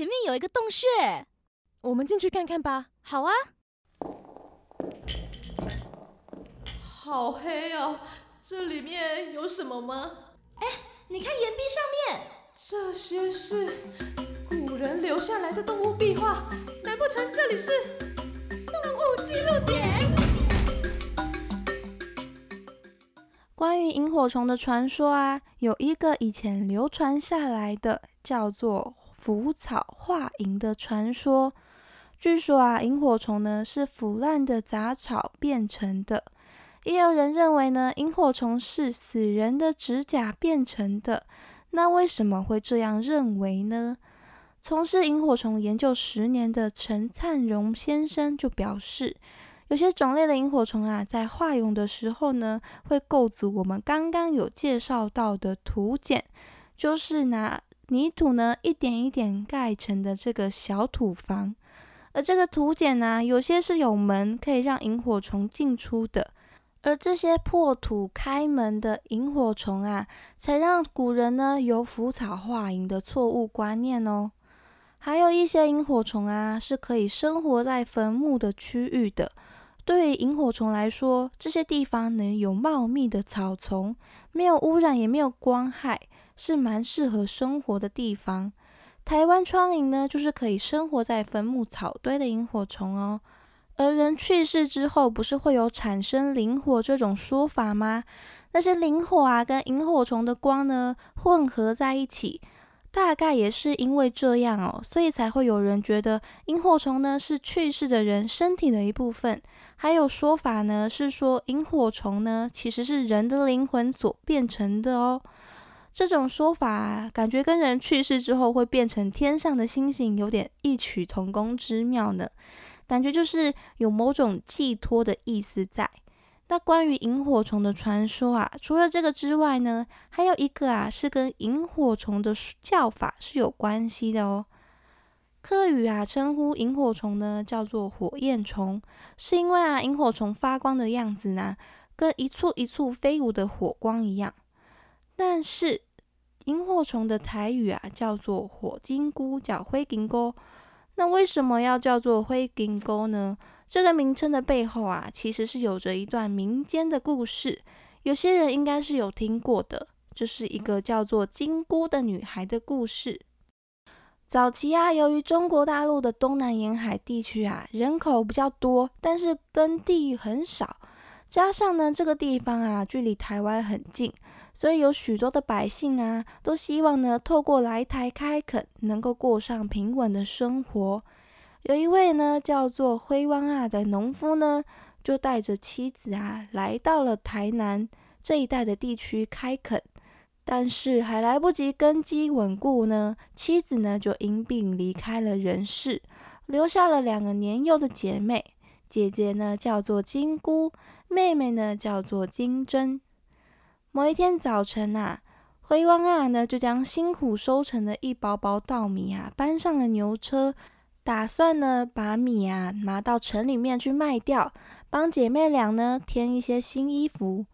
前面有一个洞穴，我们进去看看吧。好啊。好黑哦，这里面有什么吗？哎，你看岩壁上面，这些是古人留下来的动物壁画，难不成这里是动物记录点？关于萤火虫的传说啊，有一个以前流传下来的，叫做腐草化萤的传说。据说啊，萤火虫呢是腐烂的杂草变成的。也有人认为呢，萤火虫是死人的指甲变成的。那为什么会这样认为呢？从事萤火虫研究十年的陈灿荣先生就表示，有些种类的萤火虫啊，在化蛹的时候呢，会构筑我们刚刚有介绍到的土茧，就是拿泥土呢一点一点盖成的这个小土房。而这个土茧呢，有些是有门可以让萤火虫进出的。而这些破土开门的萤火虫啊，才让古人呢有腐草化萤的错误观念哦。还有一些萤火虫啊，是可以生活在坟墓的区域的。对于萤火虫来说，这些地方能有茂密的草丛，没有污染，也没有光害，是蛮适合生活的地方。台湾窗萤呢，就是可以生活在坟墓草堆的萤火虫哦。而人去世之后，不是会有产生灵火这种说法吗？那些灵火啊，跟萤火虫的光呢混合在一起，大概也是因为这样哦，所以才会有人觉得萤火虫呢是去世的人身体的一部分。还有说法呢是说萤火虫呢其实是人的灵魂所变成的哦。这种说法感觉跟人去世之后会变成天上的星星有点异曲同工之妙呢。感觉就是有某种寄托的意思在。那关于萤火虫的传说啊，除了这个之外呢，还有一个啊是跟萤火虫的叫法是有关系的哦。科语啊称呼萤火虫呢叫做火焰虫，是因为啊萤火虫发光的样子呢跟一簇一簇飞舞的火光一样。但是萤火虫的台语啊叫做火金菇，叫灰金菇。那为什么要叫做灰金沟呢？这个名称的背后啊，其实是有着一段民间的故事。有些人应该是有听过的，这是一个叫做金菇的女孩的故事。早期啊，由于中国大陆的东南沿海地区啊，人口比较多，但是耕地很少，加上呢，这个地方啊，距离台湾很近。所以有许多的百姓啊，都希望呢，透过来台开垦，能够过上平稳的生活。有一位呢，叫做灰汪啊的农夫呢，就带着妻子啊，来到了台南这一带的地区开垦。但是还来不及根基稳固呢，妻子呢就因病离开了人世，留下了两个年幼的姐妹。姐姐呢叫做金姑，妹妹呢叫做金针。某一天早晨啊，灰汪啊呢就将辛苦收成的一包包稻米啊搬上了牛车，打算呢把米啊拿到城里面去卖掉，帮姐妹俩呢添一些新衣服。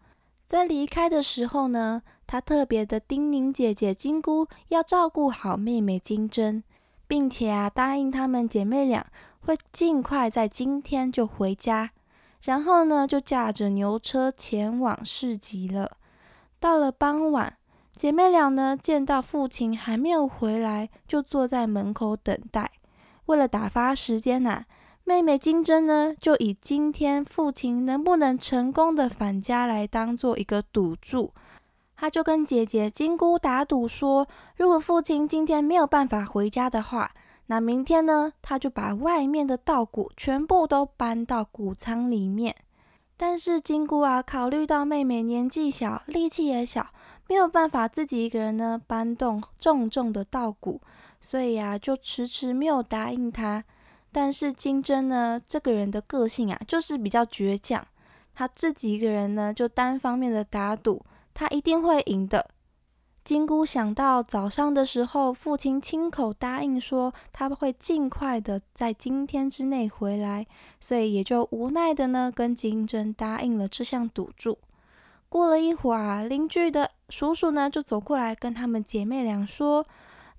在离开的时候呢，他特别的叮咛姐姐金姑要照顾好妹妹金针，并且啊答应她们姐妹俩会尽快在今天就回家，然后呢就驾着牛车前往市集了。到了傍晚，姐妹俩呢见到父亲还没有回来，就坐在门口等待。为了打发时间呐，妹妹金针呢就以今天父亲能不能成功的返家来当做一个赌注。她就跟姐姐金姑打赌说，如果父亲今天没有办法回家的话，那明天呢，她就把外面的稻谷全部都搬到谷仓里面。但是金姑啊，考虑到妹妹年纪小，力气也小，没有办法自己一个人呢搬动重重的稻谷，所以啊，就迟迟没有答应她。但是金针呢，这个人的个性啊，就是比较倔强，他自己一个人呢，就单方面的打赌，他一定会赢的。金姑想到早上的时候，父亲亲口答应说他会尽快的在今天之内回来，所以也就无奈的呢跟金针答应了这项赌注。过了一会儿，邻居的叔叔呢就走过来跟他们姐妹俩说：“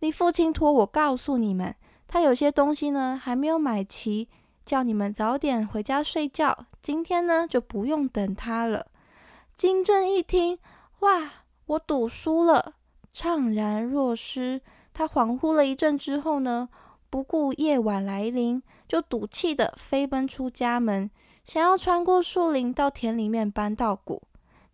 你父亲托我告诉你们，他有些东西呢还没有买齐，叫你们早点回家睡觉。今天呢就不用等他了。金针一听，哇，我赌输了，怅然若失。他恍惚了一阵之后呢，不顾夜晚来临，就赌气的飞奔出家门，想要穿过树林到田里面搬稻谷。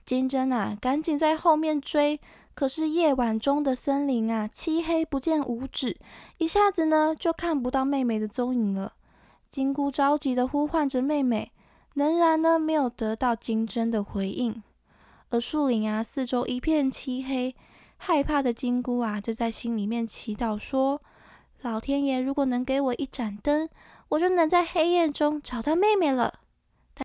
金针啊，赶紧在后面追。可是夜晚中的森林啊，漆黑不见五指，一下子呢就看不到妹妹的踪影了。金菇着急的呼唤着妹妹，仍然呢没有得到金针的回应。而树林啊，四周一片漆黑，害怕的金菇啊，就在心里面祈祷说：“老天爷，如果能给我一盏灯，我就能在黑夜中找到妹妹了。”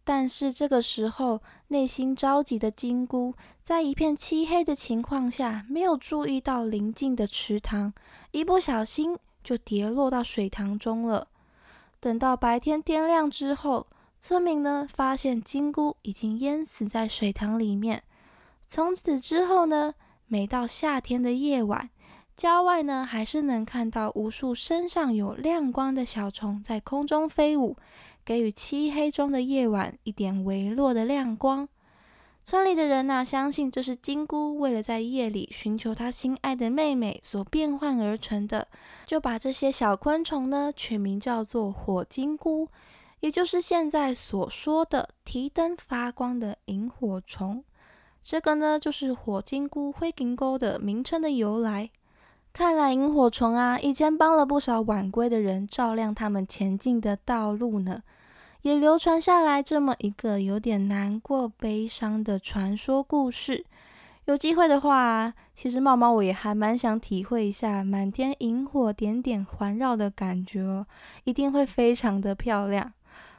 但是这个时候，内心着急的金菇，在一片漆黑的情况下，没有注意到邻近的池塘，一不小心就跌落到水塘中了。等到白天天亮之后，村民呢发现金菇已经淹死在水塘里面。从此之后呢，每到夏天的夜晚，郊外呢还是能看到无数身上有亮光的小虫在空中飞舞。给予漆黑中的夜晚一点微弱的亮光。村里的人呐，相信这是金菇为了在夜里寻求他心爱的妹妹所变换而成的，就把这些小昆虫呢取名叫做火金菇，也就是现在所说的提灯发光的萤火虫。这个呢，就是火金菇灰金菇的名称的由来。看来萤火虫啊，以前帮了不少晚归的人照亮他们前进的道路呢。也流传下来这么一个有点难过、悲伤的传说故事。有机会的话，其实茂猫我也还蛮想体会一下满天萤火点点环绕的感觉哦，一定会非常的漂亮。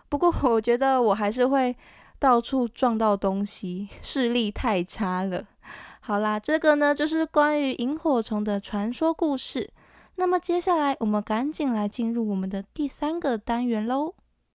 不过我觉得我还是会到处撞到东西，视力太差了。好啦，这个呢就是关于萤火虫的传说故事。那么接下来我们赶紧来进入我们的第三个单元喽。